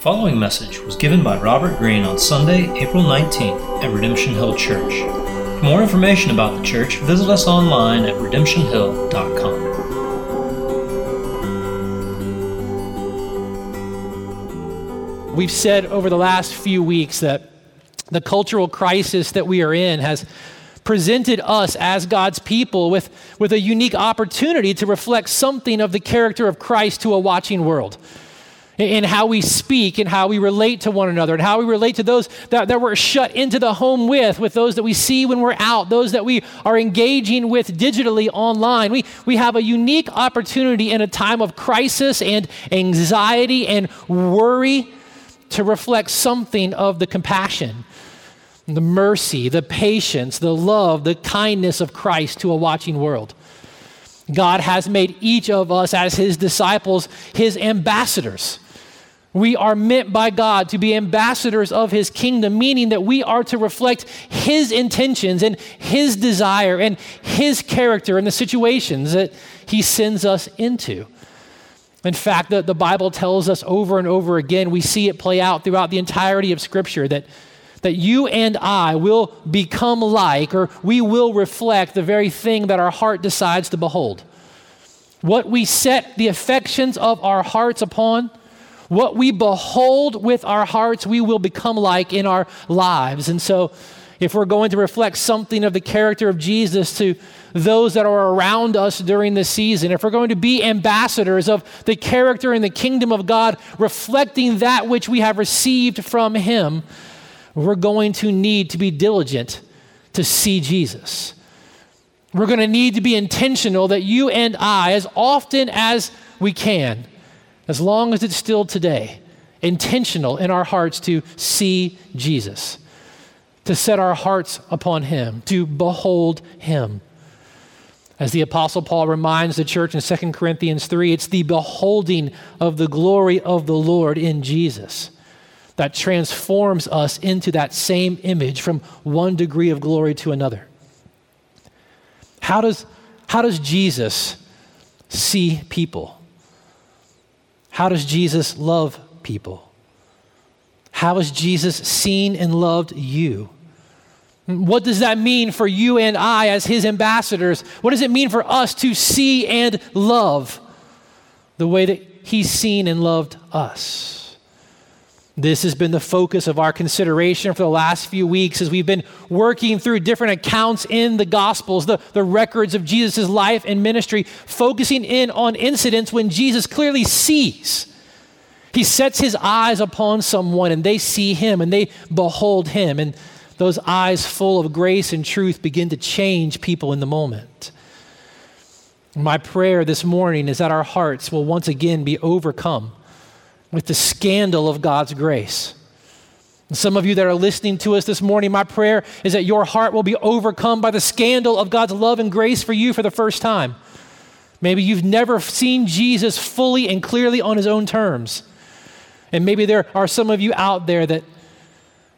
following message was given by Robert Greene on Sunday, April 19th at Redemption Hill Church. For more information about the church, visit us online at redemptionhill.com. We've said over the last few weeks that the cultural crisis that we are in has presented us as God's people with, with a unique opportunity to reflect something of the character of Christ to a watching world in how we speak and how we relate to one another and how we relate to those that, that we're shut into the home with, with those that we see when we're out, those that we are engaging with digitally online. We, we have a unique opportunity in a time of crisis and anxiety and worry to reflect something of the compassion, the mercy, the patience, the love, the kindness of Christ to a watching world. God has made each of us as his disciples his ambassadors we are meant by God to be ambassadors of His kingdom, meaning that we are to reflect His intentions and His desire and His character in the situations that He sends us into. In fact, the, the Bible tells us over and over again, we see it play out throughout the entirety of Scripture that, that you and I will become like, or we will reflect the very thing that our heart decides to behold. What we set the affections of our hearts upon what we behold with our hearts, we will become like in our lives. And so, if we're going to reflect something of the character of Jesus to those that are around us during this season, if we're going to be ambassadors of the character and the kingdom of God, reflecting that which we have received from Him, we're going to need to be diligent to see Jesus. We're going to need to be intentional that you and I, as often as we can, as long as it's still today, intentional in our hearts to see Jesus, to set our hearts upon Him, to behold Him. As the Apostle Paul reminds the church in 2 Corinthians 3, it's the beholding of the glory of the Lord in Jesus that transforms us into that same image from one degree of glory to another. How does, how does Jesus see people? How does Jesus love people? How has Jesus seen and loved you? What does that mean for you and I as his ambassadors? What does it mean for us to see and love the way that he's seen and loved us? This has been the focus of our consideration for the last few weeks as we've been working through different accounts in the Gospels, the, the records of Jesus' life and ministry, focusing in on incidents when Jesus clearly sees. He sets his eyes upon someone and they see him and they behold him. And those eyes full of grace and truth begin to change people in the moment. My prayer this morning is that our hearts will once again be overcome with the scandal of God's grace. And some of you that are listening to us this morning, my prayer is that your heart will be overcome by the scandal of God's love and grace for you for the first time. Maybe you've never seen Jesus fully and clearly on his own terms. And maybe there are some of you out there that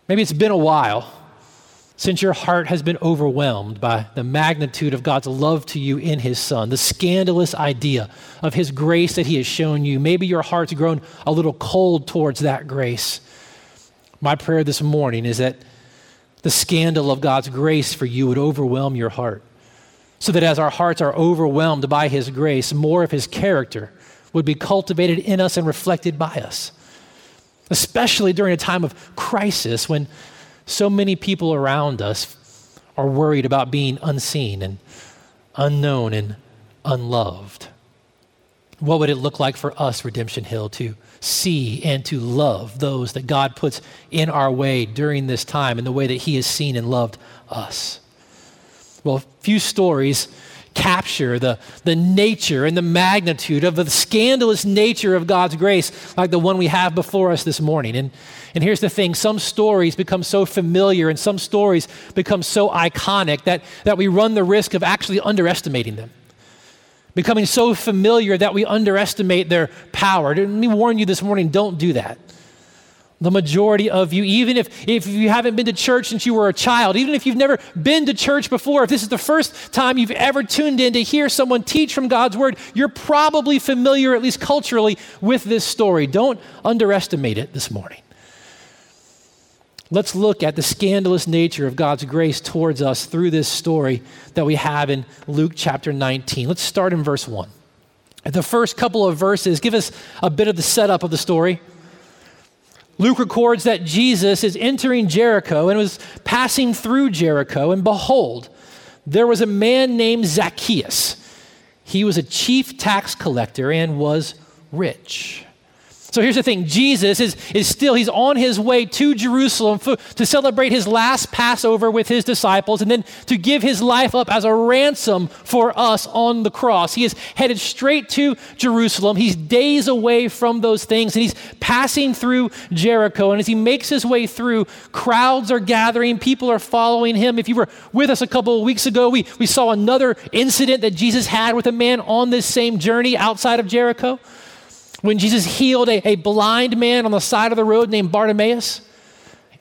maybe it's been a while since your heart has been overwhelmed by the magnitude of God's love to you in His Son, the scandalous idea of His grace that He has shown you. Maybe your heart's grown a little cold towards that grace. My prayer this morning is that the scandal of God's grace for you would overwhelm your heart, so that as our hearts are overwhelmed by His grace, more of His character would be cultivated in us and reflected by us. Especially during a time of crisis when so many people around us are worried about being unseen and unknown and unloved. What would it look like for us, Redemption Hill, to see and to love those that God puts in our way during this time in the way that He has seen and loved us? Well, few stories capture the, the nature and the magnitude of the scandalous nature of God's grace, like the one we have before us this morning. And, and here's the thing some stories become so familiar and some stories become so iconic that, that we run the risk of actually underestimating them. Becoming so familiar that we underestimate their power. Let me warn you this morning don't do that. the majority of you, even if, if you haven't been to church since you were a child, even if you've never been to church before, if this is the first time you've ever tuned in to hear someone teach from God's word, you're probably familiar, at least culturally, with this story. Don't underestimate it this morning. Let's look at the scandalous nature of God's grace towards us through this story that we have in Luke chapter 19. Let's start in verse 1. The first couple of verses give us a bit of the setup of the story. Luke records that Jesus is entering Jericho and was passing through Jericho, and behold, there was a man named Zacchaeus. He was a chief tax collector and was rich. So here's the thing Jesus is, is still, he's on his way to Jerusalem for, to celebrate his last Passover with his disciples and then to give his life up as a ransom for us on the cross. He is headed straight to Jerusalem. He's days away from those things and he's passing through Jericho. And as he makes his way through, crowds are gathering, people are following him. If you were with us a couple of weeks ago, we, we saw another incident that Jesus had with a man on this same journey outside of Jericho when Jesus healed a, a blind man on the side of the road named Bartimaeus.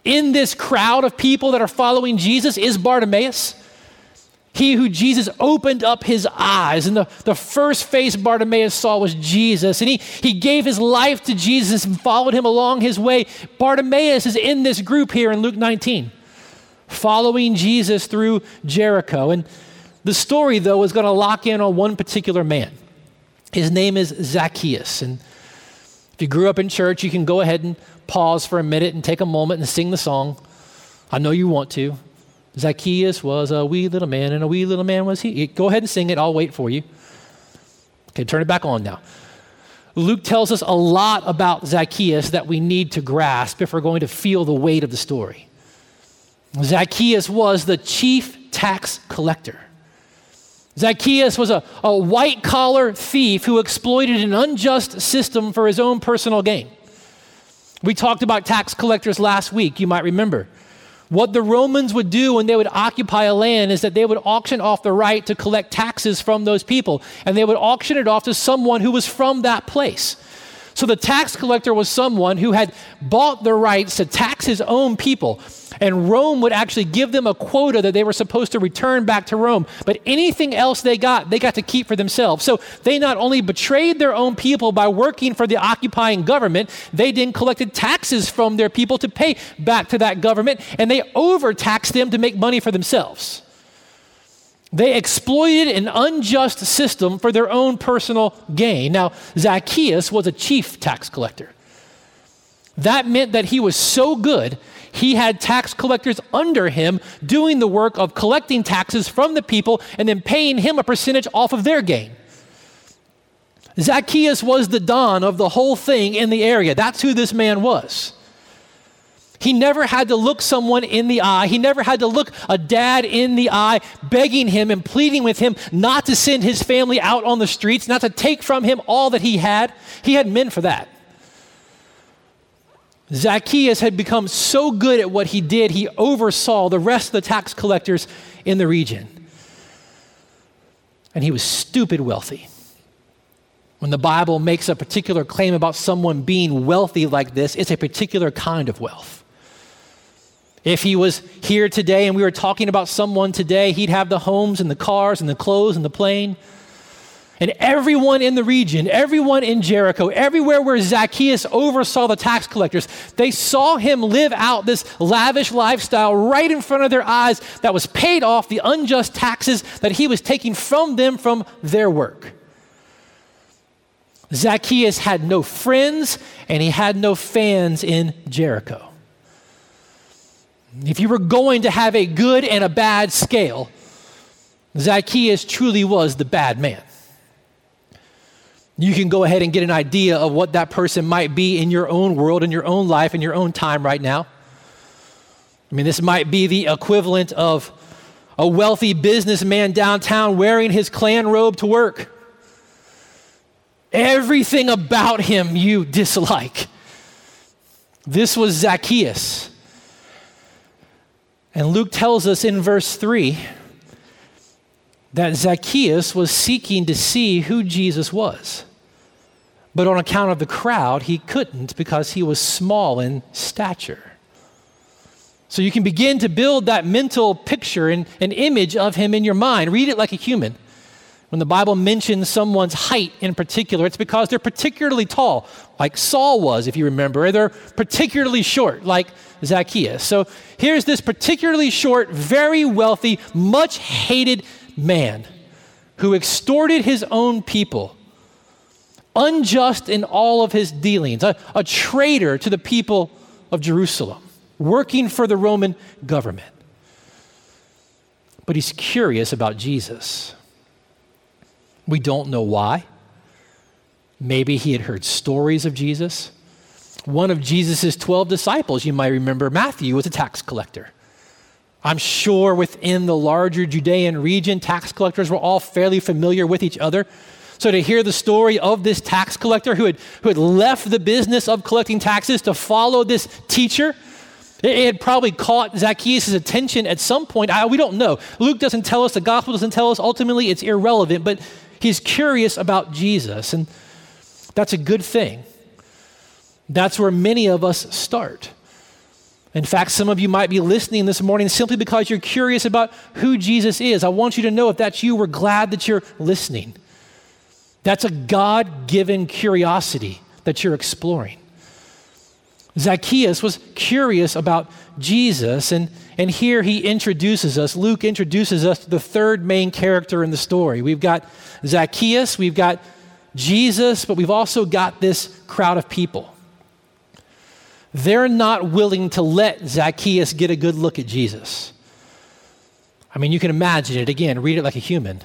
In this crowd of people that are following Jesus is Bartimaeus. He who Jesus opened up his eyes, and the, the first face Bartimaeus saw was Jesus. And he, he gave his life to Jesus and followed him along his way. Bartimaeus is in this group here in Luke 19, following Jesus through Jericho. And the story, though, is going to lock in on one particular man. His name is Zacchaeus. And if you grew up in church, you can go ahead and pause for a minute and take a moment and sing the song. I know you want to. Zacchaeus was a wee little man, and a wee little man was he. Go ahead and sing it. I'll wait for you. Okay, turn it back on now. Luke tells us a lot about Zacchaeus that we need to grasp if we're going to feel the weight of the story. Zacchaeus was the chief tax collector. Zacchaeus was a, a white collar thief who exploited an unjust system for his own personal gain. We talked about tax collectors last week, you might remember. What the Romans would do when they would occupy a land is that they would auction off the right to collect taxes from those people, and they would auction it off to someone who was from that place. So the tax collector was someone who had bought the rights to tax his own people. And Rome would actually give them a quota that they were supposed to return back to Rome. But anything else they got, they got to keep for themselves. So they not only betrayed their own people by working for the occupying government, they then collected taxes from their people to pay back to that government, and they overtaxed them to make money for themselves. They exploited an unjust system for their own personal gain. Now, Zacchaeus was a chief tax collector. That meant that he was so good, he had tax collectors under him doing the work of collecting taxes from the people and then paying him a percentage off of their gain. Zacchaeus was the don of the whole thing in the area. That's who this man was. He never had to look someone in the eye. He never had to look a dad in the eye, begging him and pleading with him not to send his family out on the streets, not to take from him all that he had. He had men for that. Zacchaeus had become so good at what he did, he oversaw the rest of the tax collectors in the region. And he was stupid wealthy. When the Bible makes a particular claim about someone being wealthy like this, it's a particular kind of wealth. If he was here today and we were talking about someone today, he'd have the homes and the cars and the clothes and the plane. And everyone in the region, everyone in Jericho, everywhere where Zacchaeus oversaw the tax collectors, they saw him live out this lavish lifestyle right in front of their eyes that was paid off the unjust taxes that he was taking from them from their work. Zacchaeus had no friends and he had no fans in Jericho. If you were going to have a good and a bad scale, Zacchaeus truly was the bad man. You can go ahead and get an idea of what that person might be in your own world, in your own life, in your own time right now. I mean, this might be the equivalent of a wealthy businessman downtown wearing his clan robe to work. Everything about him you dislike. This was Zacchaeus. And Luke tells us in verse 3 that Zacchaeus was seeking to see who Jesus was. But on account of the crowd, he couldn't because he was small in stature. So you can begin to build that mental picture and an image of him in your mind. Read it like a human. When the Bible mentions someone's height in particular, it's because they're particularly tall, like Saul was, if you remember, or they're particularly short, like Zacchaeus. So here's this particularly short, very wealthy, much hated man who extorted his own people, unjust in all of his dealings, a, a traitor to the people of Jerusalem, working for the Roman government. But he's curious about Jesus. We don't know why. Maybe he had heard stories of Jesus. One of Jesus' 12 disciples, you might remember, Matthew, was a tax collector. I'm sure within the larger Judean region, tax collectors were all fairly familiar with each other. So to hear the story of this tax collector who had, who had left the business of collecting taxes to follow this teacher, it had probably caught Zacchaeus' attention at some point. I, we don't know. Luke doesn't tell us, the gospel doesn't tell us. Ultimately, it's irrelevant, but He's curious about Jesus, and that's a good thing. That's where many of us start. In fact, some of you might be listening this morning simply because you're curious about who Jesus is. I want you to know if that's you, we're glad that you're listening. That's a God given curiosity that you're exploring. Zacchaeus was curious about Jesus, and, and here he introduces us, Luke introduces us to the third main character in the story. We've got Zacchaeus, we've got Jesus, but we've also got this crowd of people. They're not willing to let Zacchaeus get a good look at Jesus. I mean, you can imagine it again, read it like a human.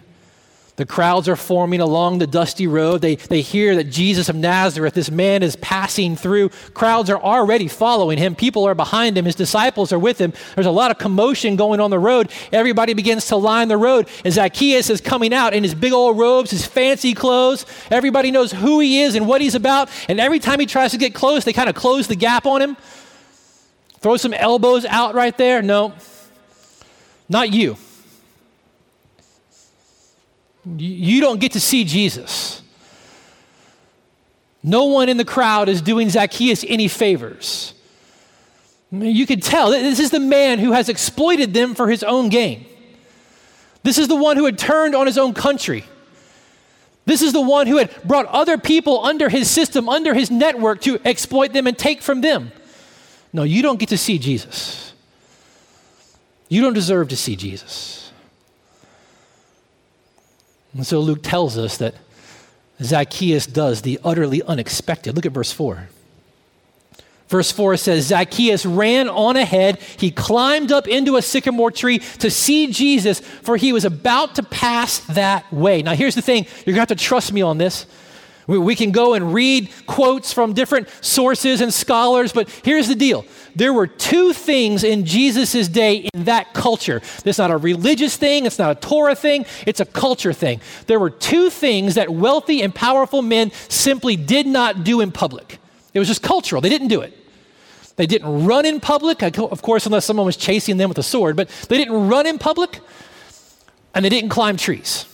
The crowds are forming along the dusty road. They, they hear that Jesus of Nazareth, this man, is passing through. Crowds are already following him. People are behind him. His disciples are with him. There's a lot of commotion going on the road. Everybody begins to line the road. And Zacchaeus is coming out in his big old robes, his fancy clothes. Everybody knows who he is and what he's about. And every time he tries to get close, they kind of close the gap on him. Throw some elbows out right there. No, not you you don't get to see Jesus. No one in the crowd is doing Zacchaeus any favors. You could tell this is the man who has exploited them for his own gain. This is the one who had turned on his own country. This is the one who had brought other people under his system, under his network to exploit them and take from them. No, you don't get to see Jesus. You don't deserve to see Jesus. And so Luke tells us that Zacchaeus does the utterly unexpected. Look at verse 4. Verse 4 says Zacchaeus ran on ahead. He climbed up into a sycamore tree to see Jesus, for he was about to pass that way. Now, here's the thing you're going to have to trust me on this. We, can go and read quotes from different sources and scholars, but here's the deal. There were two things in Jesus' day in that culture. It's not a religious thing, it's not a Torah thing, it's a culture thing. There were two things that wealthy and powerful men simply did not do in public. It was just cultural, they didn't do it. They didn't run in public, of course, unless someone was chasing them with a sword, but they didn't run in public and they didn't climb trees.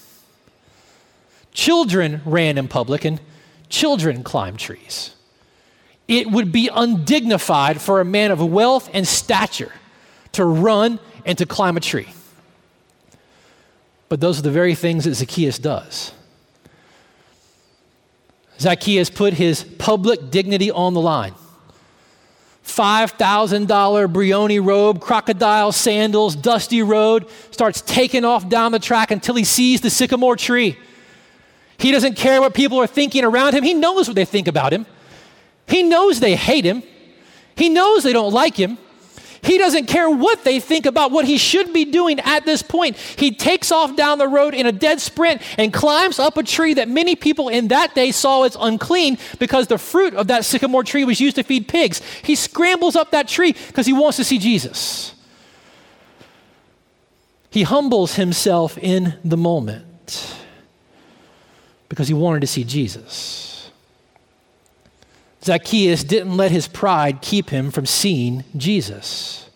Children ran in public and children climbed trees. It would be undignified for a man of wealth and stature to run and to climb a tree. But those are the very things that Zacchaeus does. Zacchaeus put his public dignity on the line. $5,000 Brioni robe, crocodile sandals, dusty road, starts taking off down the track until he sees the sycamore tree. He doesn't care what people are thinking around him. He knows what they think about him. He knows they hate him. He knows they don't like him. He doesn't care what they think about what he should be doing at this point. He takes off down the road in a dead sprint and climbs up a tree that many people in that day saw as unclean because the fruit of that sycamore tree was used to feed pigs. He scrambles up that tree because he wants to see Jesus. He humbles himself in the moment because he wanted to see Jesus. Zacchaeus didn't let his pride keep him from seeing Jesus.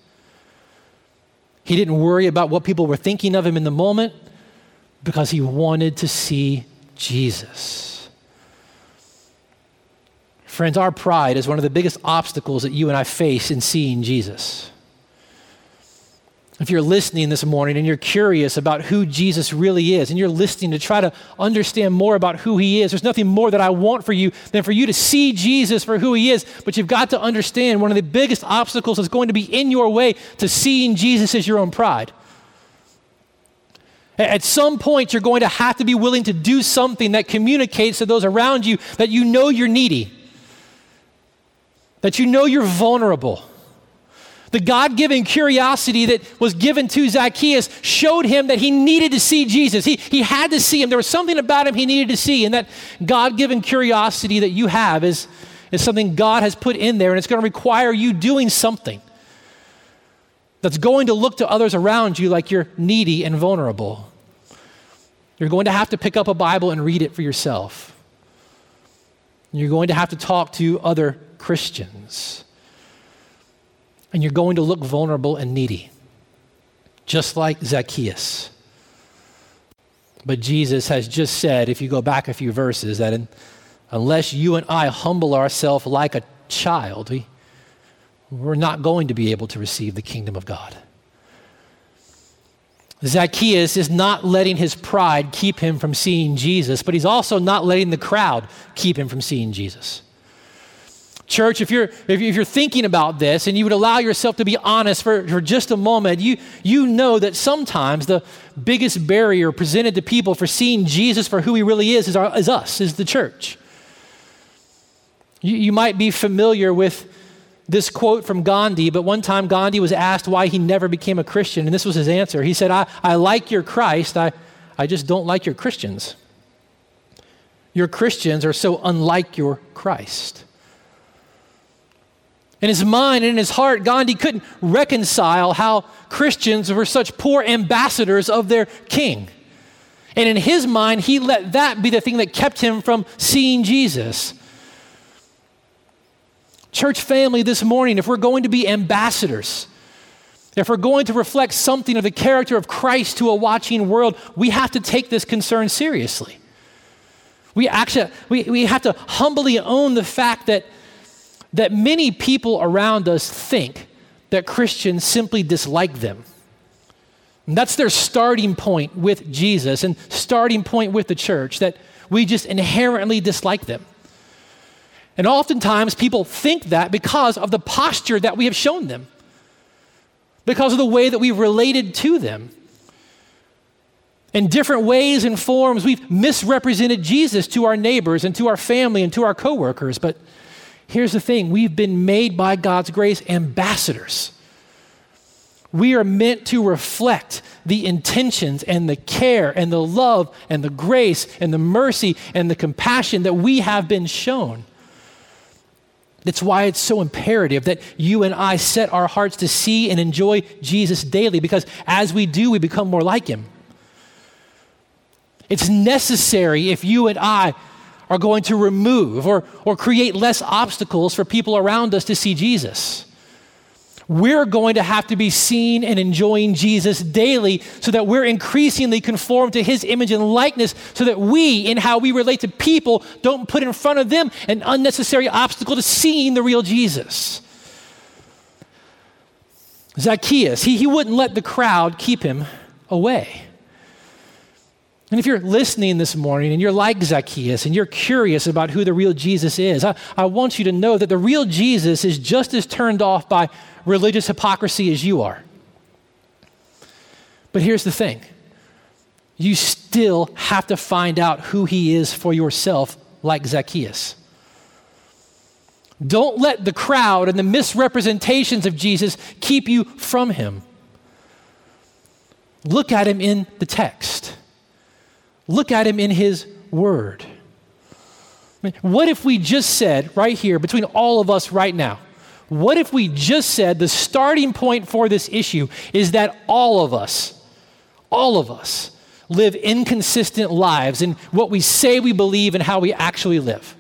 He didn't worry about what people were thinking of him in the moment because he wanted to see Jesus. Friends, our pride is one of the biggest obstacles that you and I face in seeing Jesus. If you're listening this morning and you're curious about who Jesus really is, and you're listening to try to understand more about who he is, there's nothing more that I want for you than for you to see Jesus for who he is. But you've got to understand one of the biggest obstacles that's going to be in your way to seeing Jesus is your own pride. At some point, you're going to have to be willing to do something that communicates to those around you that you know you're needy, that you know you're vulnerable the God given curiosity that was given to Zacchaeus showed him that he needed to see Jesus. He, he had to see him. There was something about him he needed to see. And that God given curiosity that you have is, is something God has put in there, and it's going to require you doing something that's going to look to others around you like you're needy and vulnerable. You're going to have to pick up a Bible and read it for yourself. You're going to have to talk to other Christians and you're going to look vulnerable and needy, just like Zacchaeus. But Jesus has just said, if you go back a few verses, that in, unless you and I humble ourselves like a child, we, we're not going to be able to receive the kingdom of God. Zacchaeus is not letting his pride keep him from seeing Jesus, but he's also not letting the crowd keep him from seeing Jesus. Church, if you're, if you're thinking about this and you would allow yourself to be honest for, for just a moment, you, you know that sometimes the biggest barrier presented to people for seeing Jesus for who he really is is, our, is us, is the church. You, you might be familiar with this quote from Gandhi, but one time Gandhi was asked why he never became a Christian, and this was his answer. He said, I, I like your Christ, I, I just don't like your Christians. Your Christians are so unlike your Christ. In his mind and in his heart, Gandhi couldn't reconcile how Christians were such poor ambassadors of their king. And in his mind, he let that be the thing that kept him from seeing Jesus. Church family, this morning, if we're going to be ambassadors, if we're going to reflect something of the character of Christ to a watching world, we have to take this concern seriously. We actually we, we have to humbly own the fact that that many people around us think that Christians simply dislike them. And that's their starting point with Jesus and starting point with the church, that we just inherently dislike them. And oftentimes people think that because of the posture that we have shown them, because of the way that we've related to them. In different ways and forms, we've misrepresented Jesus to our neighbors and to our family and to our coworkers. But Here's the thing we've been made by God's grace ambassadors. We are meant to reflect the intentions and the care and the love and the grace and the mercy and the compassion that we have been shown. That's why it's so imperative that you and I set our hearts to see and enjoy Jesus daily because as we do, we become more like him. It's necessary if you and I are going to remove or, or create less obstacles for people around us to see Jesus. We're going to have to be seen and enjoying Jesus daily so that we're increasingly conformed to his image and likeness, so that we, in how we relate to people, don't put in front of them an unnecessary obstacle to seeing the real Jesus. Zacchaeus, he, he wouldn't let the crowd keep him away. And if you're listening this morning and you're like Zacchaeus and you're curious about who the real Jesus is, I, I want you to know that the real Jesus is just as turned off by religious hypocrisy as you are. But here's the thing you still have to find out who he is for yourself, like Zacchaeus. Don't let the crowd and the misrepresentations of Jesus keep you from him. Look at him in the text. Look at him in his word. What if we just said, right here, between all of us right now, what if we just said the starting point for this issue is that all of us, all of us, live inconsistent lives in what we say we believe and how we actually live?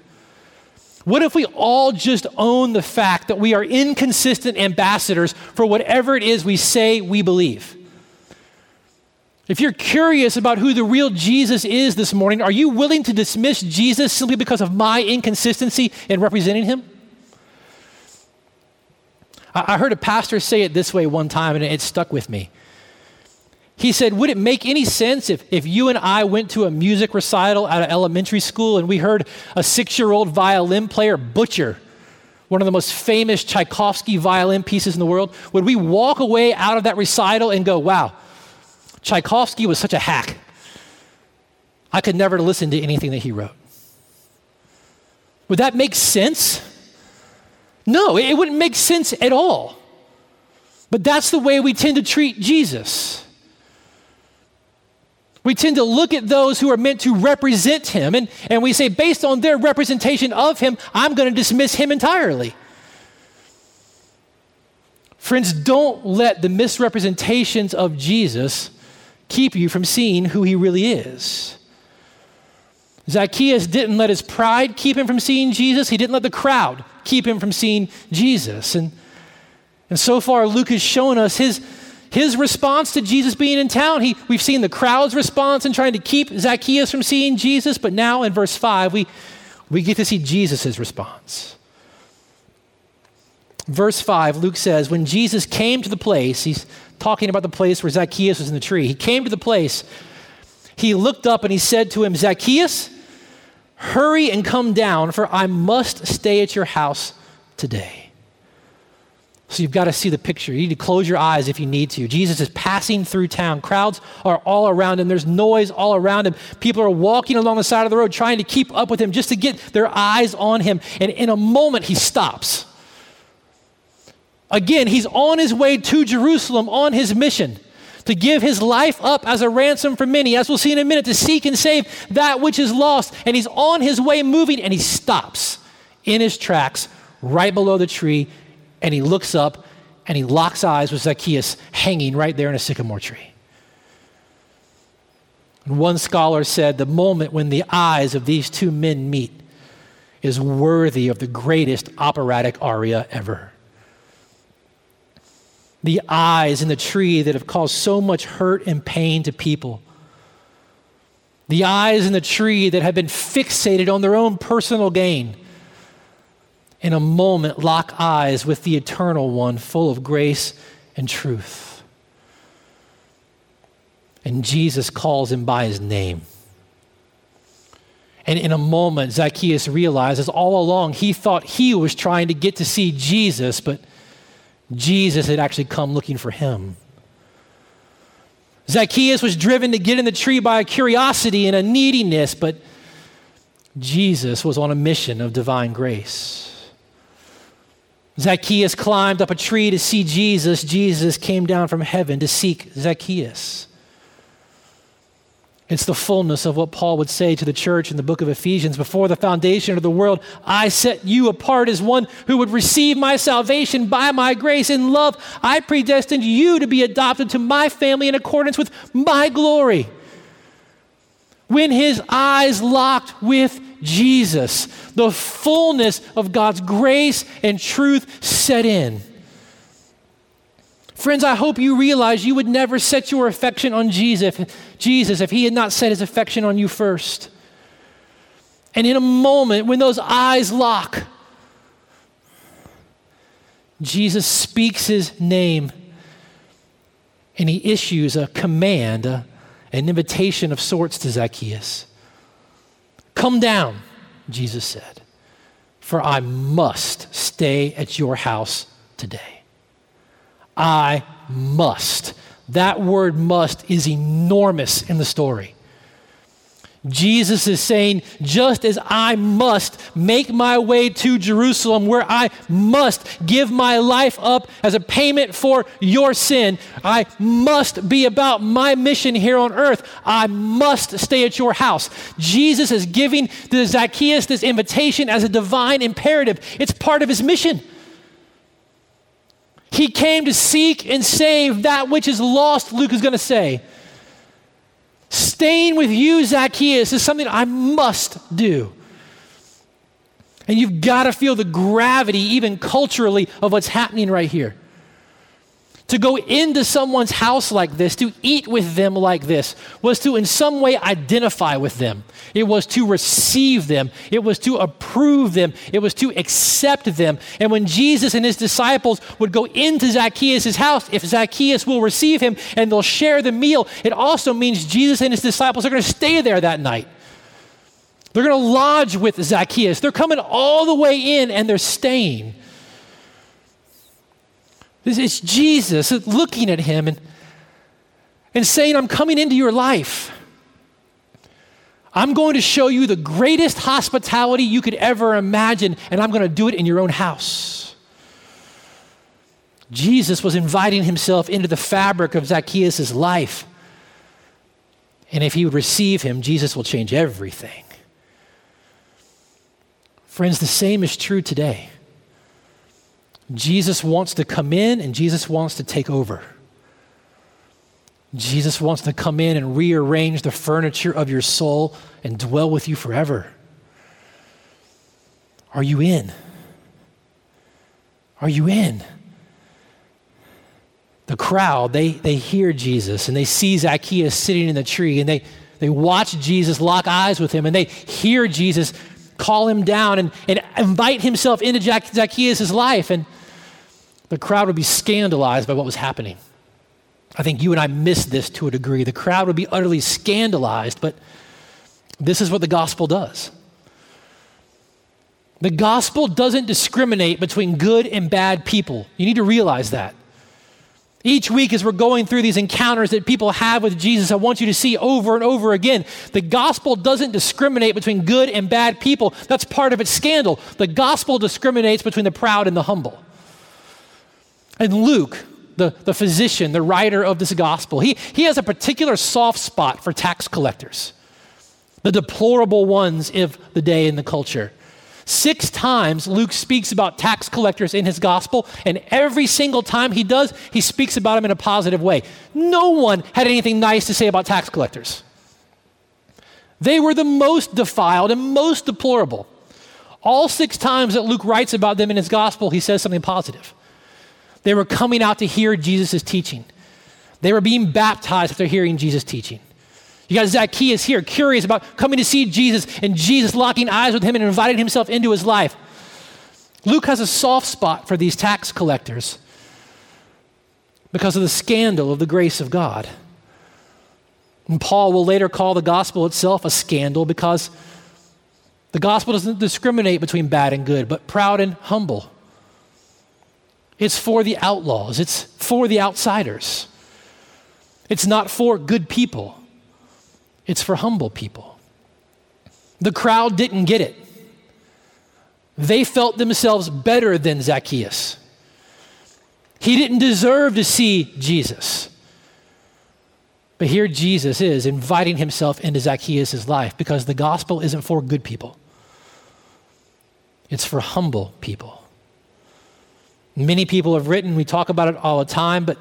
What if we all just own the fact that we are inconsistent ambassadors for whatever it is we say we believe? If you're curious about who the real Jesus is this morning, are you willing to dismiss Jesus simply because of my inconsistency in representing him? I heard a pastor say it this way one time, and it stuck with me. He said, Would it make any sense if, if you and I went to a music recital at an elementary school and we heard a six year old violin player butcher one of the most famous Tchaikovsky violin pieces in the world? Would we walk away out of that recital and go, Wow, Tchaikovsky was such a hack. I could never listen to anything that he wrote. Would that make sense? No, it wouldn't make sense at all. But that's the way we tend to treat Jesus. We tend to look at those who are meant to represent him, and, and we say, based on their representation of him, I'm going to dismiss him entirely. Friends, don't let the misrepresentations of Jesus keep you from seeing who he really is. Zacchaeus didn't let his pride keep him from seeing Jesus. He didn't let the crowd keep him from seeing Jesus. And, and so far, Luke has shown us his, his response to Jesus being in town. He, we've seen the crowd's response in trying to keep Zacchaeus from seeing Jesus, but now in verse 5, we, we get to see Jesus' response. Verse 5, Luke says, When Jesus came to the place, he's talking about the place where Zacchaeus was in the tree. He came to the place, he looked up and he said to him, Zacchaeus, hurry and come down, for I must stay at your house today. So you've got to see the picture. You need to close your eyes if you need to. Jesus is passing through town. Crowds are all around him. There's noise all around him. People are walking along the side of the road trying to keep up with him just to get their eyes on him. And in a moment, he stops. Again, he's on his way to Jerusalem on his mission to give his life up as a ransom for many, as we'll see in a minute, to seek and save that which is lost. And he's on his way moving, and he stops in his tracks right below the tree, and he looks up and he locks eyes with Zacchaeus hanging right there in a sycamore tree. And one scholar said the moment when the eyes of these two men meet is worthy of the greatest operatic aria ever the eyes in the tree that have caused so much hurt and pain to people. The eyes in the tree that have been fixated on their own personal gain. In a moment, lock eyes with the eternal one, full of grace and truth. And Jesus calls him by his name. And in a moment, Zacchaeus realizes all along he thought he was trying to get to see Jesus, but Jesus had actually come looking for him. Zacchaeus was driven to get in the tree by a curiosity and a neediness, but Jesus was on a mission of divine grace. Zacchaeus climbed up a tree to see Jesus. Jesus came down from heaven to seek Zacchaeus. It's the fullness of what Paul would say to the church in the book of Ephesians before the foundation of the world. I set you apart as one who would receive my salvation by my grace. In love, I predestined you to be adopted to my family in accordance with my glory. When his eyes locked with Jesus, the fullness of God's grace and truth set in. Friends, I hope you realize you would never set your affection on Jesus if, Jesus if he had not set his affection on you first. And in a moment, when those eyes lock, Jesus speaks his name and he issues a command, a, an invitation of sorts to Zacchaeus. Come down, Jesus said, for I must stay at your house today. I must. That word must is enormous in the story. Jesus is saying, just as I must make my way to Jerusalem, where I must give my life up as a payment for your sin, I must be about my mission here on earth. I must stay at your house. Jesus is giving the Zacchaeus this invitation as a divine imperative, it's part of his mission. He came to seek and save that which is lost, Luke is going to say. Staying with you, Zacchaeus, is something I must do. And you've got to feel the gravity, even culturally, of what's happening right here. To go into someone's house like this, to eat with them like this, was to in some way identify with them. It was to receive them. It was to approve them. It was to accept them. And when Jesus and his disciples would go into Zacchaeus' house, if Zacchaeus will receive him and they'll share the meal, it also means Jesus and his disciples are going to stay there that night. They're going to lodge with Zacchaeus. They're coming all the way in and they're staying. It's Jesus looking at him and, and saying, I'm coming into your life. I'm going to show you the greatest hospitality you could ever imagine, and I'm going to do it in your own house. Jesus was inviting himself into the fabric of Zacchaeus' life. And if he would receive him, Jesus will change everything. Friends, the same is true today. Jesus wants to come in and Jesus wants to take over. Jesus wants to come in and rearrange the furniture of your soul and dwell with you forever. Are you in? Are you in? The crowd, they, they hear Jesus and they see Zacchaeus sitting in the tree and they, they watch Jesus lock eyes with him and they hear Jesus call him down and, and invite himself into Zacchaeus' life. And the crowd would be scandalized by what was happening. I think you and I miss this to a degree. The crowd would be utterly scandalized, but this is what the gospel does. The gospel doesn't discriminate between good and bad people. You need to realize that. Each week, as we're going through these encounters that people have with Jesus, I want you to see over and over again the gospel doesn't discriminate between good and bad people. That's part of its scandal. The gospel discriminates between the proud and the humble. And Luke, the, the physician, the writer of this gospel, he, he has a particular soft spot for tax collectors, the deplorable ones of the day in the culture. Six times Luke speaks about tax collectors in his gospel, and every single time he does, he speaks about them in a positive way. No one had anything nice to say about tax collectors. They were the most defiled and most deplorable. All six times that Luke writes about them in his gospel, he says something positive. They were coming out to hear Jesus' teaching. They were being baptized after hearing Jesus' teaching. You got Zacchaeus here, curious about coming to see Jesus, and Jesus locking eyes with him and inviting himself into his life. Luke has a soft spot for these tax collectors because of the scandal of the grace of God. And Paul will later call the gospel itself a scandal because the gospel doesn't discriminate between bad and good, but proud and humble. It's for the outlaws, it's for the outsiders. It's not for good people, it's for humble people. The crowd didn't get it. They felt themselves better than Zacchaeus. He didn't deserve to see Jesus. But here Jesus is inviting himself into Zacchaeus' life because the gospel isn't for good people, it's for humble people. Many people have written, we talk about it all the time, but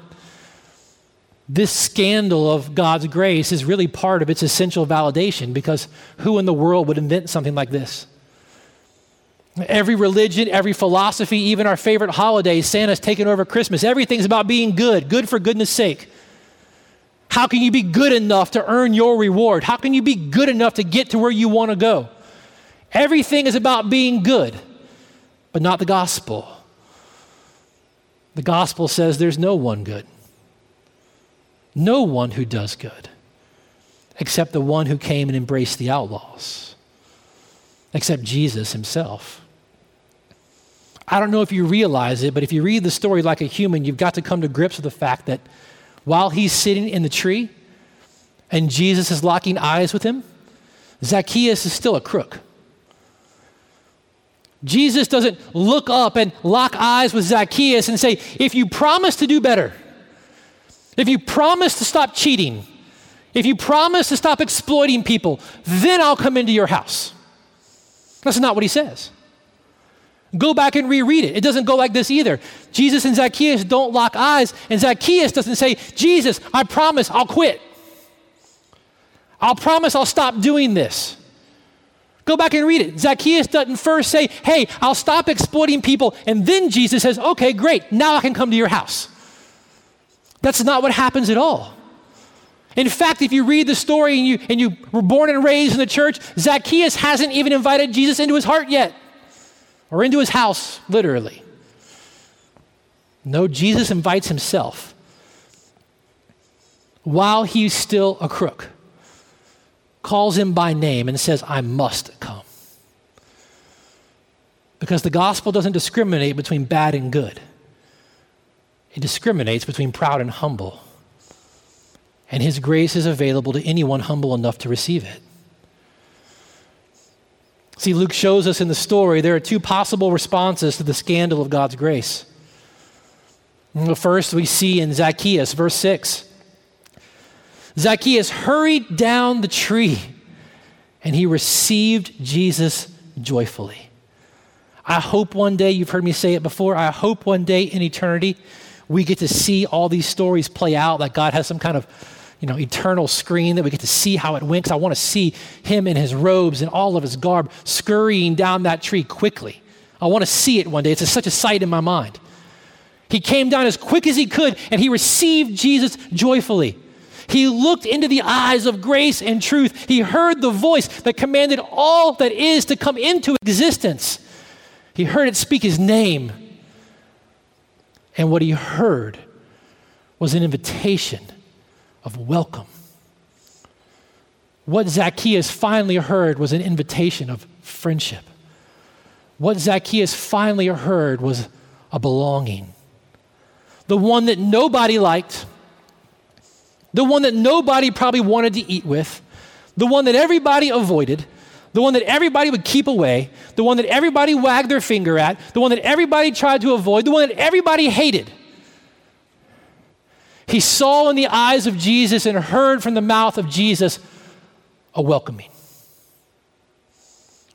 this scandal of God's grace is really part of its essential validation because who in the world would invent something like this? Every religion, every philosophy, even our favorite holidays, Santa's taken over Christmas. Everything's about being good, good for goodness sake. How can you be good enough to earn your reward? How can you be good enough to get to where you want to go? Everything is about being good, but not the gospel. The gospel says there's no one good, no one who does good, except the one who came and embraced the outlaws, except Jesus himself. I don't know if you realize it, but if you read the story like a human, you've got to come to grips with the fact that while he's sitting in the tree and Jesus is locking eyes with him, Zacchaeus is still a crook. Jesus doesn't look up and lock eyes with Zacchaeus and say, if you promise to do better, if you promise to stop cheating, if you promise to stop exploiting people, then I'll come into your house. That's not what he says. Go back and reread it. It doesn't go like this either. Jesus and Zacchaeus don't lock eyes, and Zacchaeus doesn't say, Jesus, I promise I'll quit. I'll promise I'll stop doing this. Go back and read it. Zacchaeus doesn't first say, Hey, I'll stop exploiting people. And then Jesus says, Okay, great. Now I can come to your house. That's not what happens at all. In fact, if you read the story and you, and you were born and raised in the church, Zacchaeus hasn't even invited Jesus into his heart yet, or into his house, literally. No, Jesus invites himself while he's still a crook, calls him by name and says, I must come. Because the gospel doesn't discriminate between bad and good, it discriminates between proud and humble. And his grace is available to anyone humble enough to receive it. See, Luke shows us in the story there are two possible responses to the scandal of God's grace. The first we see in Zacchaeus, verse 6. Zacchaeus hurried down the tree and he received Jesus joyfully. I hope one day, you've heard me say it before, I hope one day in eternity we get to see all these stories play out, that God has some kind of you know, eternal screen that we get to see how it went. I want to see him in his robes and all of his garb scurrying down that tree quickly. I want to see it one day. It's a, such a sight in my mind. He came down as quick as he could and he received Jesus joyfully. He looked into the eyes of grace and truth. He heard the voice that commanded all that is to come into existence. He heard it speak his name. And what he heard was an invitation of welcome. What Zacchaeus finally heard was an invitation of friendship. What Zacchaeus finally heard was a belonging. The one that nobody liked, the one that nobody probably wanted to eat with, the one that everybody avoided, the one that everybody would keep away, the one that everybody wagged their finger at, the one that everybody tried to avoid, the one that everybody hated. He saw in the eyes of Jesus and heard from the mouth of Jesus a welcoming,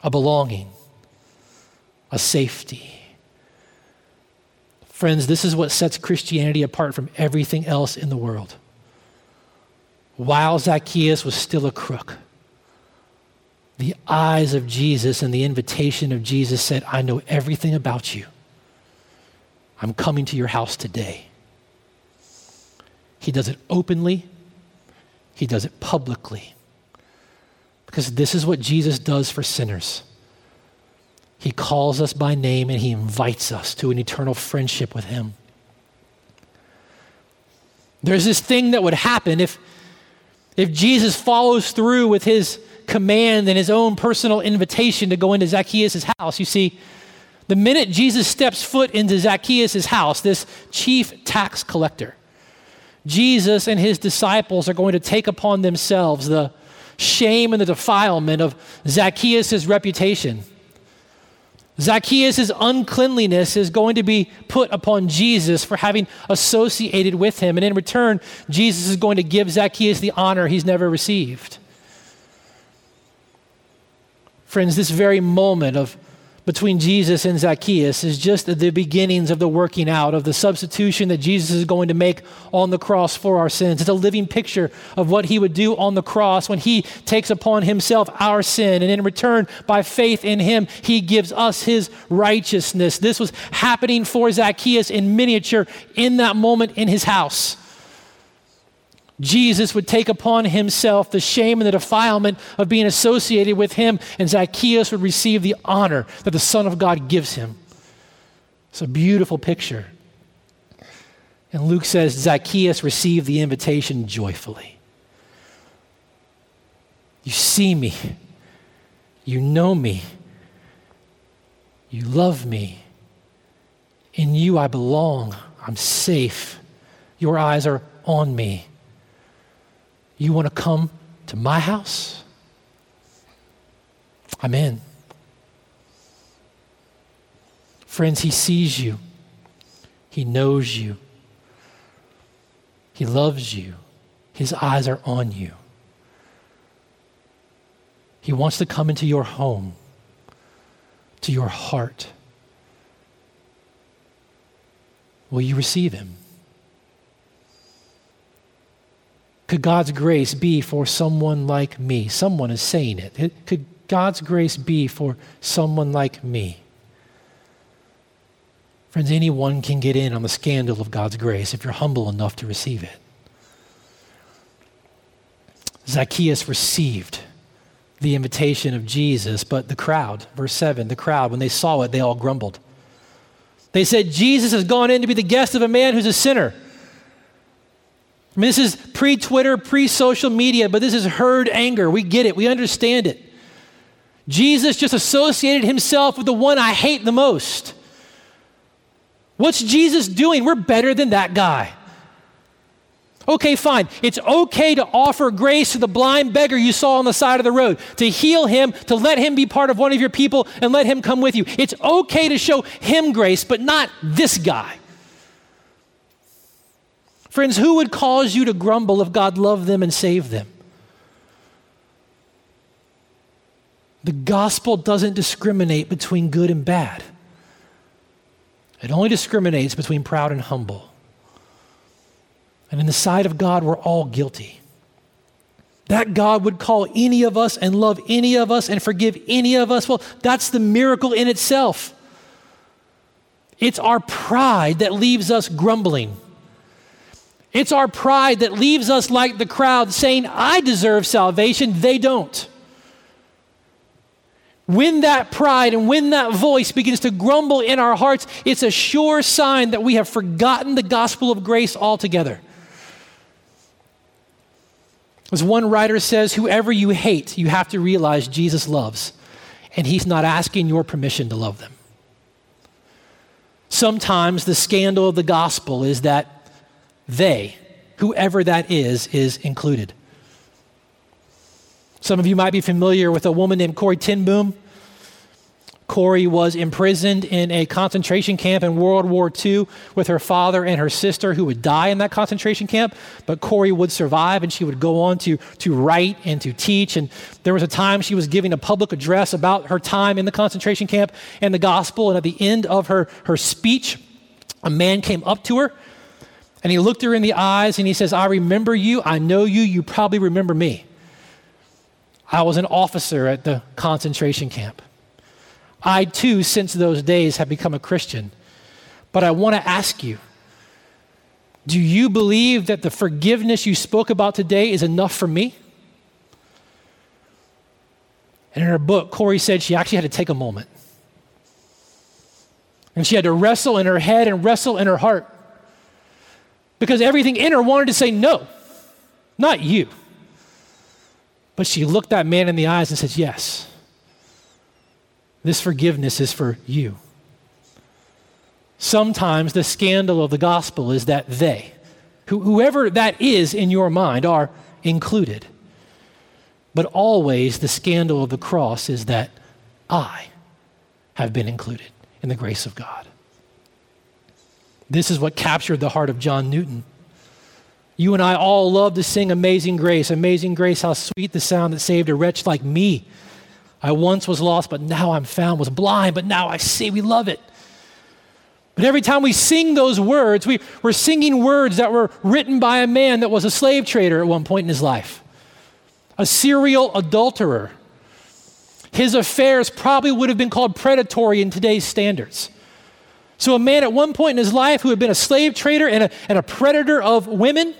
a belonging, a safety. Friends, this is what sets Christianity apart from everything else in the world. While Zacchaeus was still a crook, the eyes of Jesus and the invitation of Jesus said, I know everything about you. I'm coming to your house today. He does it openly, he does it publicly. Because this is what Jesus does for sinners. He calls us by name and he invites us to an eternal friendship with him. There's this thing that would happen if, if Jesus follows through with his command and his own personal invitation to go into Zacchaeus' house. You see, the minute Jesus steps foot into Zacchaeus' house, this chief tax collector, Jesus and his disciples are going to take upon themselves the shame and the defilement of Zacchaeus' reputation. Zacchaeus' uncleanliness is going to be put upon Jesus for having associated with him. And in return, Jesus is going to give Zacchaeus the honor he's never received. Friends, this very moment of between Jesus and Zacchaeus is just the beginnings of the working out of the substitution that Jesus is going to make on the cross for our sins. It's a living picture of what he would do on the cross when he takes upon himself our sin. And in return, by faith in him, he gives us his righteousness. This was happening for Zacchaeus in miniature in that moment in his house. Jesus would take upon himself the shame and the defilement of being associated with him, and Zacchaeus would receive the honor that the Son of God gives him. It's a beautiful picture. And Luke says Zacchaeus received the invitation joyfully. You see me, you know me, you love me. In you I belong, I'm safe. Your eyes are on me. You want to come to my house? I'm in. Friends, He sees you, He knows you, He loves you, His eyes are on you. He wants to come into your home, to your heart. Will you receive Him? Could God's grace be for someone like me? Someone is saying it. Could God's grace be for someone like me? Friends, anyone can get in on the scandal of God's grace if you're humble enough to receive it. Zacchaeus received the invitation of Jesus, but the crowd, verse 7, the crowd, when they saw it, they all grumbled. They said, Jesus has gone in to be the guest of a man who's a sinner. I mean, this is pre Twitter, pre social media, but this is herd anger. We get it, we understand it. Jesus just associated himself with the one I hate the most. What's Jesus doing? We're better than that guy. Okay, fine. It's okay to offer grace to the blind beggar you saw on the side of the road, to heal him, to let him be part of one of your people and let him come with you. It's okay to show him grace, but not this guy. Friends, who would cause you to grumble if God loved them and saved them? The gospel doesn't discriminate between good and bad. It only discriminates between proud and humble. And in the sight of God, we're all guilty. That God would call any of us and love any of us and forgive any of us, well, that's the miracle in itself. It's our pride that leaves us grumbling. It's our pride that leaves us like the crowd saying, I deserve salvation, they don't. When that pride and when that voice begins to grumble in our hearts, it's a sure sign that we have forgotten the gospel of grace altogether. As one writer says, whoever you hate, you have to realize Jesus loves, and he's not asking your permission to love them. Sometimes the scandal of the gospel is that they, whoever that is, is included. Some of you might be familiar with a woman named Corey Tinboom. Corrie was imprisoned in a concentration camp in World War II with her father and her sister who would die in that concentration camp, but Corrie would survive and she would go on to, to write and to teach. And there was a time she was giving a public address about her time in the concentration camp and the gospel. And at the end of her, her speech, a man came up to her and he looked her in the eyes and he says, I remember you. I know you. You probably remember me. I was an officer at the concentration camp. I too, since those days, have become a Christian. But I want to ask you do you believe that the forgiveness you spoke about today is enough for me? And in her book, Corrie said she actually had to take a moment. And she had to wrestle in her head and wrestle in her heart. Because everything in her wanted to say, no, not you. But she looked that man in the eyes and said, yes. This forgiveness is for you. Sometimes the scandal of the gospel is that they, whoever that is in your mind, are included. But always the scandal of the cross is that I have been included in the grace of God. This is what captured the heart of John Newton. You and I all love to sing Amazing Grace. Amazing Grace, how sweet the sound that saved a wretch like me. I once was lost, but now I'm found, was blind, but now I see. We love it. But every time we sing those words, we, we're singing words that were written by a man that was a slave trader at one point in his life, a serial adulterer. His affairs probably would have been called predatory in today's standards. So, a man at one point in his life who had been a slave trader and a, and a predator of women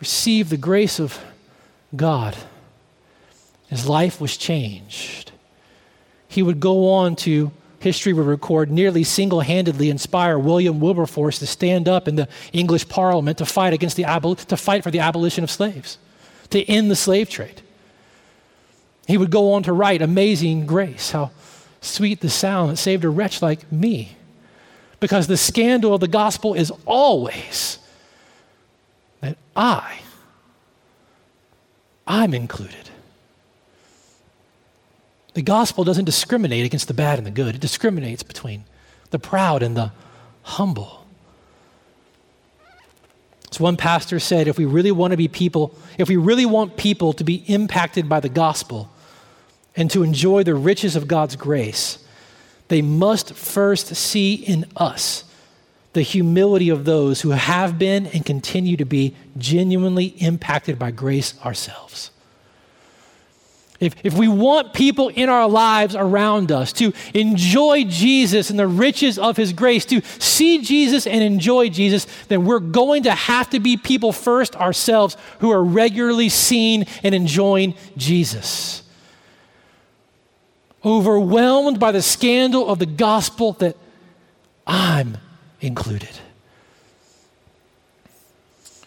received the grace of God. His life was changed. He would go on to, history would record, nearly single handedly inspire William Wilberforce to stand up in the English Parliament to fight, against the to fight for the abolition of slaves, to end the slave trade. He would go on to write Amazing Grace, how sweet the sound that saved a wretch like me. Because the scandal of the gospel is always that I I'm included. The gospel doesn't discriminate against the bad and the good, it discriminates between the proud and the humble. As one pastor said, if we really want to be people, if we really want people to be impacted by the gospel and to enjoy the riches of God's grace, they must first see in us the humility of those who have been and continue to be genuinely impacted by grace ourselves. If, if we want people in our lives around us to enjoy Jesus and the riches of his grace, to see Jesus and enjoy Jesus, then we're going to have to be people first ourselves who are regularly seeing and enjoying Jesus. Overwhelmed by the scandal of the gospel that I'm included.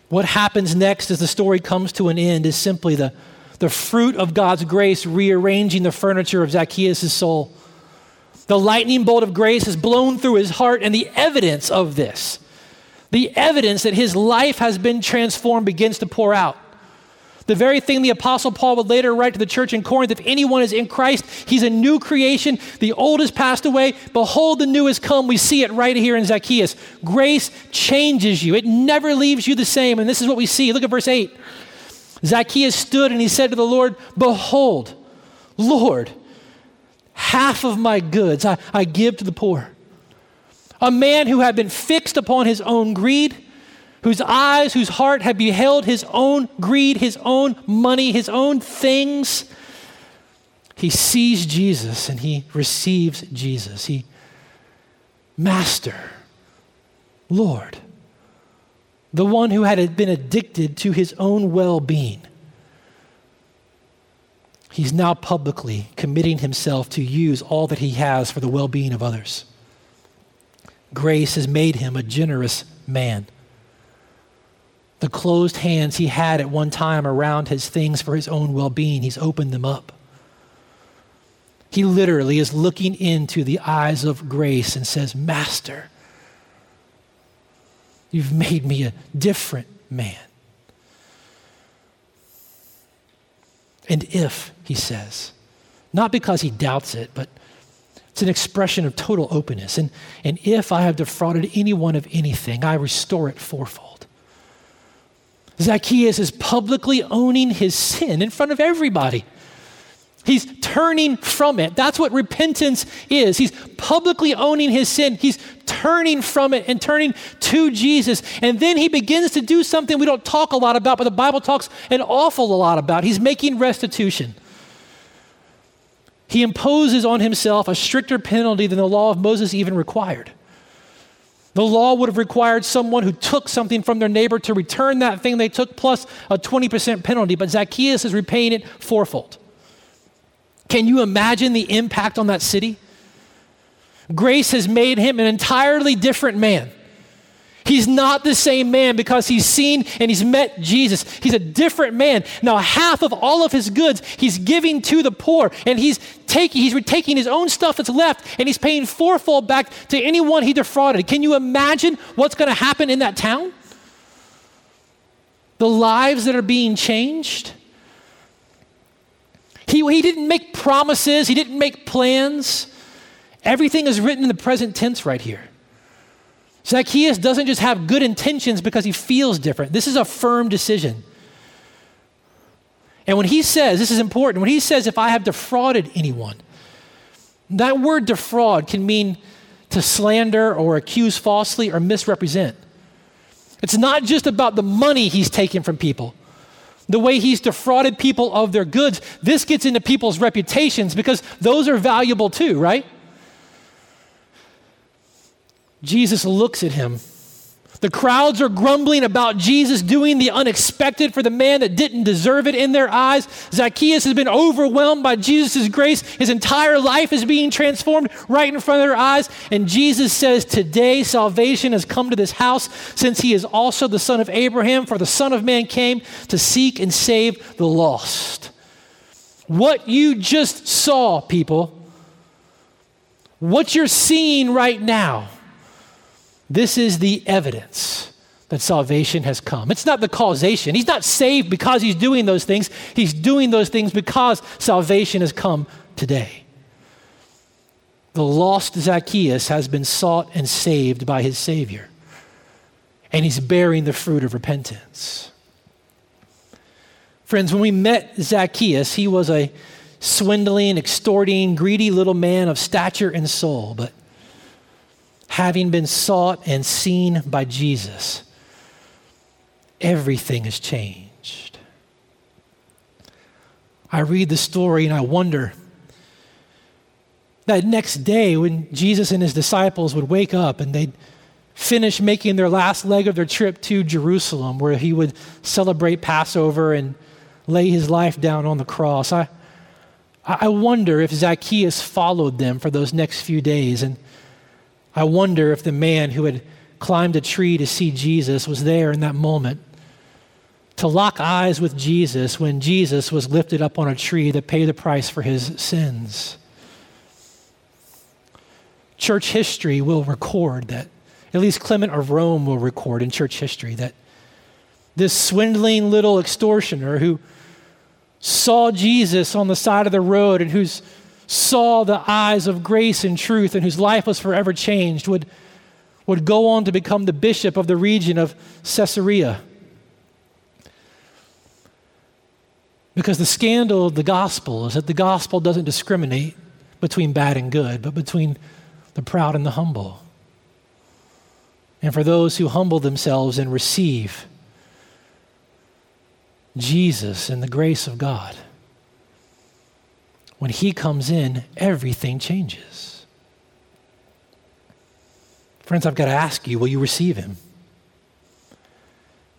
What happens next as the story comes to an end is simply the the fruit of God's grace rearranging the furniture of Zacchaeus' soul. The lightning bolt of grace has blown through his heart, and the evidence of this, the evidence that his life has been transformed, begins to pour out. The very thing the Apostle Paul would later write to the church in Corinth if anyone is in Christ, he's a new creation. The old has passed away. Behold, the new has come. We see it right here in Zacchaeus. Grace changes you, it never leaves you the same. And this is what we see. Look at verse 8. Zacchaeus stood and he said to the Lord, Behold, Lord, half of my goods I, I give to the poor. A man who had been fixed upon his own greed, whose eyes, whose heart had beheld his own greed, his own money, his own things. He sees Jesus and he receives Jesus. He, Master, Lord, the one who had been addicted to his own well being. He's now publicly committing himself to use all that he has for the well being of others. Grace has made him a generous man. The closed hands he had at one time around his things for his own well being, he's opened them up. He literally is looking into the eyes of grace and says, Master, You've made me a different man. And if, he says, not because he doubts it, but it's an expression of total openness. And, and if I have defrauded anyone of anything, I restore it fourfold. Zacchaeus is publicly owning his sin in front of everybody. He's turning from it. That's what repentance is. He's publicly owning his sin. He's turning from it and turning to Jesus. And then he begins to do something we don't talk a lot about, but the Bible talks an awful lot about. He's making restitution. He imposes on himself a stricter penalty than the law of Moses even required. The law would have required someone who took something from their neighbor to return that thing they took plus a 20% penalty, but Zacchaeus is repaying it fourfold. Can you imagine the impact on that city? Grace has made him an entirely different man. He's not the same man because he's seen and he's met Jesus. He's a different man. Now, half of all of his goods he's giving to the poor, and he's taking he's taking his own stuff that's left and he's paying fourfold back to anyone he defrauded. Can you imagine what's going to happen in that town? The lives that are being changed. He, he didn't make promises, he didn't make plans. Everything is written in the present tense right here. Zacchaeus doesn't just have good intentions because he feels different. This is a firm decision. And when he says, this is important, when he says, if I have defrauded anyone, that word defraud can mean to slander or accuse falsely or misrepresent. It's not just about the money he's taken from people the way he's defrauded people of their goods. This gets into people's reputations because those are valuable too, right? Jesus looks at him the crowds are grumbling about Jesus doing the unexpected for the man that didn't deserve it in their eyes. Zacchaeus has been overwhelmed by Jesus' grace. His entire life is being transformed right in front of their eyes. And Jesus says, Today salvation has come to this house, since he is also the son of Abraham, for the Son of Man came to seek and save the lost. What you just saw, people, what you're seeing right now this is the evidence that salvation has come. It's not the causation. He's not saved because he's doing those things, he's doing those things because salvation has come today. The lost Zacchaeus has been sought and saved by his Savior, and he's bearing the fruit of repentance. Friends, when we met Zacchaeus, he was a swindling, extorting, greedy little man of stature and soul, but having been sought and seen by Jesus, everything has changed. I read the story and I wonder that next day when Jesus and his disciples would wake up and they'd finish making their last leg of their trip to Jerusalem, where he would celebrate Passover and lay his life down on the cross. I, I wonder if Zacchaeus followed them for those next few days. And I wonder if the man who had climbed a tree to see Jesus was there in that moment to lock eyes with Jesus when Jesus was lifted up on a tree to pay the price for his sins. Church history will record that, at least Clement of Rome will record in church history that this swindling little extortioner who saw Jesus on the side of the road and who saw the eyes of grace and truth and whose life was forever changed would, would go on to become the bishop of the region of Caesarea. Because the scandal of the gospel is that the gospel doesn't discriminate between bad and good, but between the proud and the humble. And for those who humble themselves and receive Jesus and the grace of God, when He comes in, everything changes. Friends, I've got to ask you will you receive Him?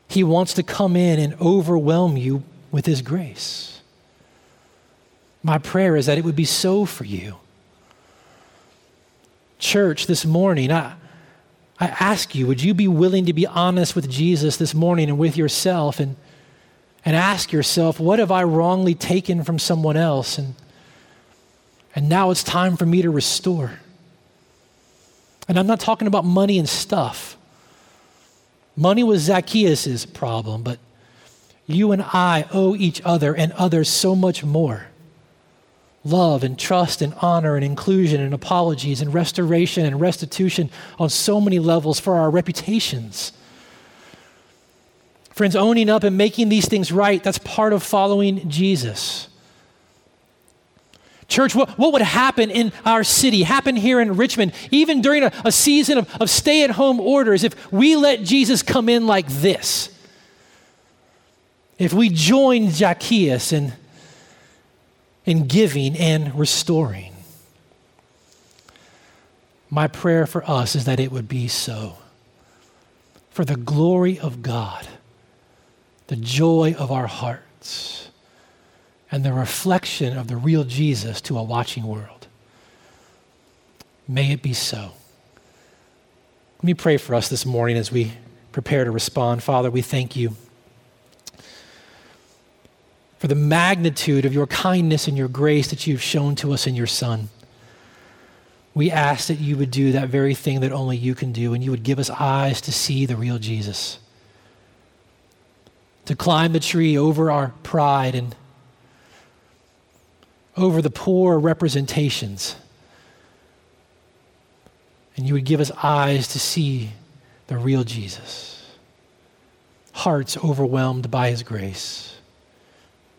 He wants to come in and overwhelm you with His grace. My prayer is that it would be so for you church this morning, I, I ask you, would you be willing to be honest with Jesus this morning and with yourself and, and ask yourself, what have I wrongly taken from someone else? And, and now it's time for me to restore. And I'm not talking about money and stuff. Money was Zacchaeus' problem, but you and I owe each other and others so much more love and trust and honor and inclusion and apologies and restoration and restitution on so many levels for our reputations. Friends, owning up and making these things right, that's part of following Jesus. Church, what, what would happen in our city, happen here in Richmond, even during a, a season of, of stay at home orders, if we let Jesus come in like this? If we join Zacchaeus and in giving and restoring. My prayer for us is that it would be so. For the glory of God, the joy of our hearts, and the reflection of the real Jesus to a watching world. May it be so. Let me pray for us this morning as we prepare to respond. Father, we thank you for the magnitude of your kindness and your grace that you've shown to us in your Son. We ask that you would do that very thing that only you can do, and you would give us eyes to see the real Jesus, to climb the tree over our pride and over the poor representations. And you would give us eyes to see the real Jesus, hearts overwhelmed by his grace.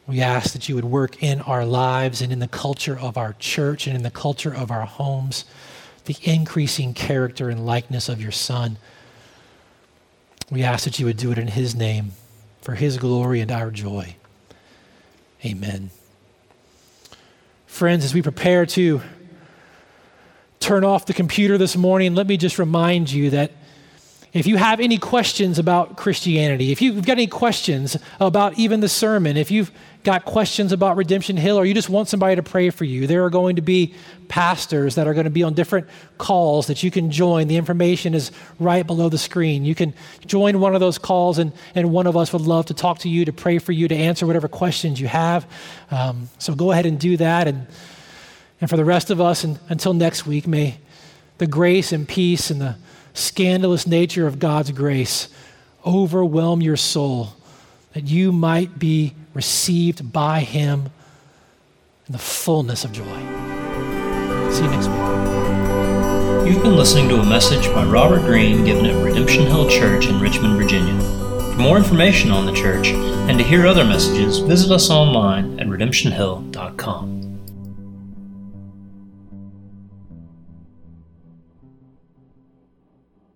We ask that you would work in our lives and in the culture of our church and in the culture of our homes, the increasing character and likeness of your Son. We ask that you would do it in His name, for His glory and our joy. Amen. Friends, as we prepare to turn off the computer this morning, let me just remind you that if you have any questions about Christianity, if you've got any questions about even the sermon, if you've got questions about Redemption Hill, or you just want somebody to pray for you, there are going to be pastors that are going to be on different calls that you can join. The information is right below the screen. You can join one of those calls, and, and one of us would love to talk to you, to pray for you, to answer whatever questions you have. Um, so go ahead and do that. And, and for the rest of us, and, until next week, may the grace and peace and the scandalous nature of God's grace overwhelm your soul that you might be received by Him in the fullness of joy. See you next week. You've been listening to a message by Robert Greene given at Redemption Hill Church in Richmond, Virginia. For more information on the church and to hear other messages, visit us online at redemptionhill.com.